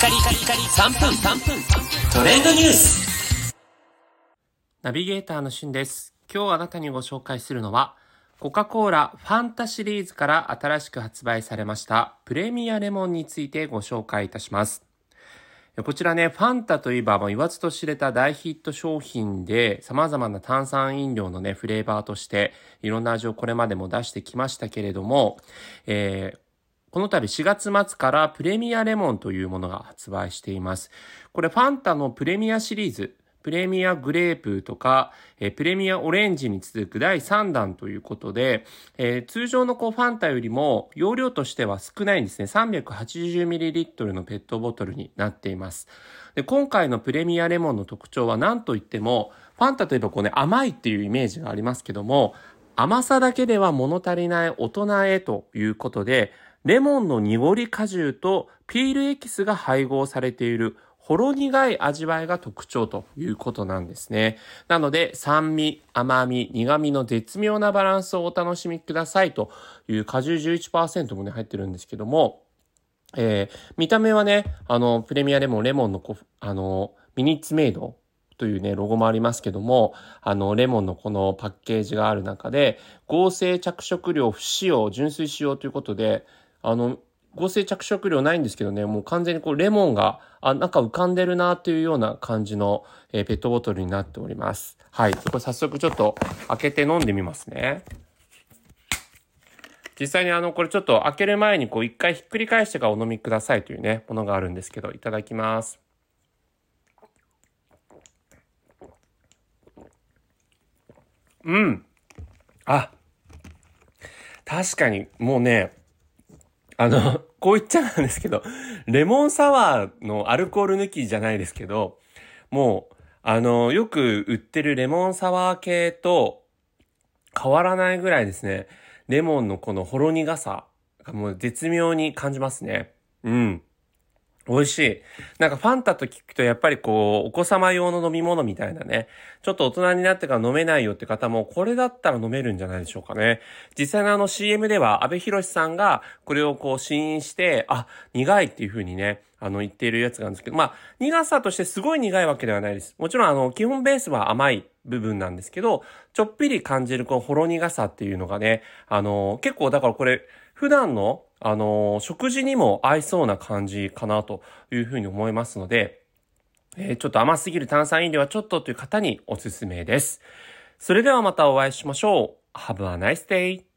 カリカリカリ3分3分トレンドニュースナビゲーターのしゅんです。今日あなたにご紹介するのは、コカ・コーラファンタシリーズから新しく発売されましたプレミアレモンについてご紹介いたします。こちらね、ファンタといえば、もう言わずと知れた大ヒット商品で、様々な炭酸飲料のね、フレーバーとして、いろんな味をこれまでも出してきましたけれども、えーこの度4月末からプレミアレモンというものが発売しています。これファンタのプレミアシリーズ、プレミアグレープとか、えプレミアオレンジに続く第3弾ということで、え通常のこうファンタよりも容量としては少ないんですね。380ml のペットボトルになっています。で今回のプレミアレモンの特徴は何といっても、ファンタといえばこうね、甘いっていうイメージがありますけども、甘さだけでは物足りない大人へということで、レモンの濁り果汁とピールエキスが配合されているほろ苦い味わいが特徴ということなんですね。なので酸味、甘み、苦味の絶妙なバランスをお楽しみくださいという果汁11%もね入ってるんですけども、えー見た目はね、あの、プレミアレモン、レモンのこ、あの、ミニッツメイドというね、ロゴもありますけども、あの、レモンのこのパッケージがある中で、合成着色料不使用、純粋使用ということで、あの、合成着色料ないんですけどね、もう完全にこうレモンが、あ、なんか浮かんでるなっていうような感じの、えーペットボトルになっております。はい。これ早速ちょっと開けて飲んでみますね。実際にあの、これちょっと開ける前にこう一回ひっくり返してからお飲みくださいというね、ものがあるんですけど、いただきます。うん。あ、確かに、もうね、あの、こう言っちゃなんですけど、レモンサワーのアルコール抜きじゃないですけど、もう、あの、よく売ってるレモンサワー系と変わらないぐらいですね、レモンのこのほろ苦さがもう絶妙に感じますね。うん。美味しい。なんかファンタと聞くとやっぱりこう、お子様用の飲み物みたいなね、ちょっと大人になってから飲めないよって方も、これだったら飲めるんじゃないでしょうかね。実際のあの CM では、安部寛さんがこれをこう試飲して、あ、苦いっていう風にね、あの言っているやつがあるんですけど、まあ、苦さとしてすごい苦いわけではないです。もちろんあの、基本ベースは甘い部分なんですけど、ちょっぴり感じるこう、ほろ苦さっていうのがね、あの、結構だからこれ、普段の、あの、食事にも合いそうな感じかなというふうに思いますので、えーちょっと甘すぎる炭酸飲料はちょっとという方におすすめです。それではまたお会いしましょう。Have a nice day!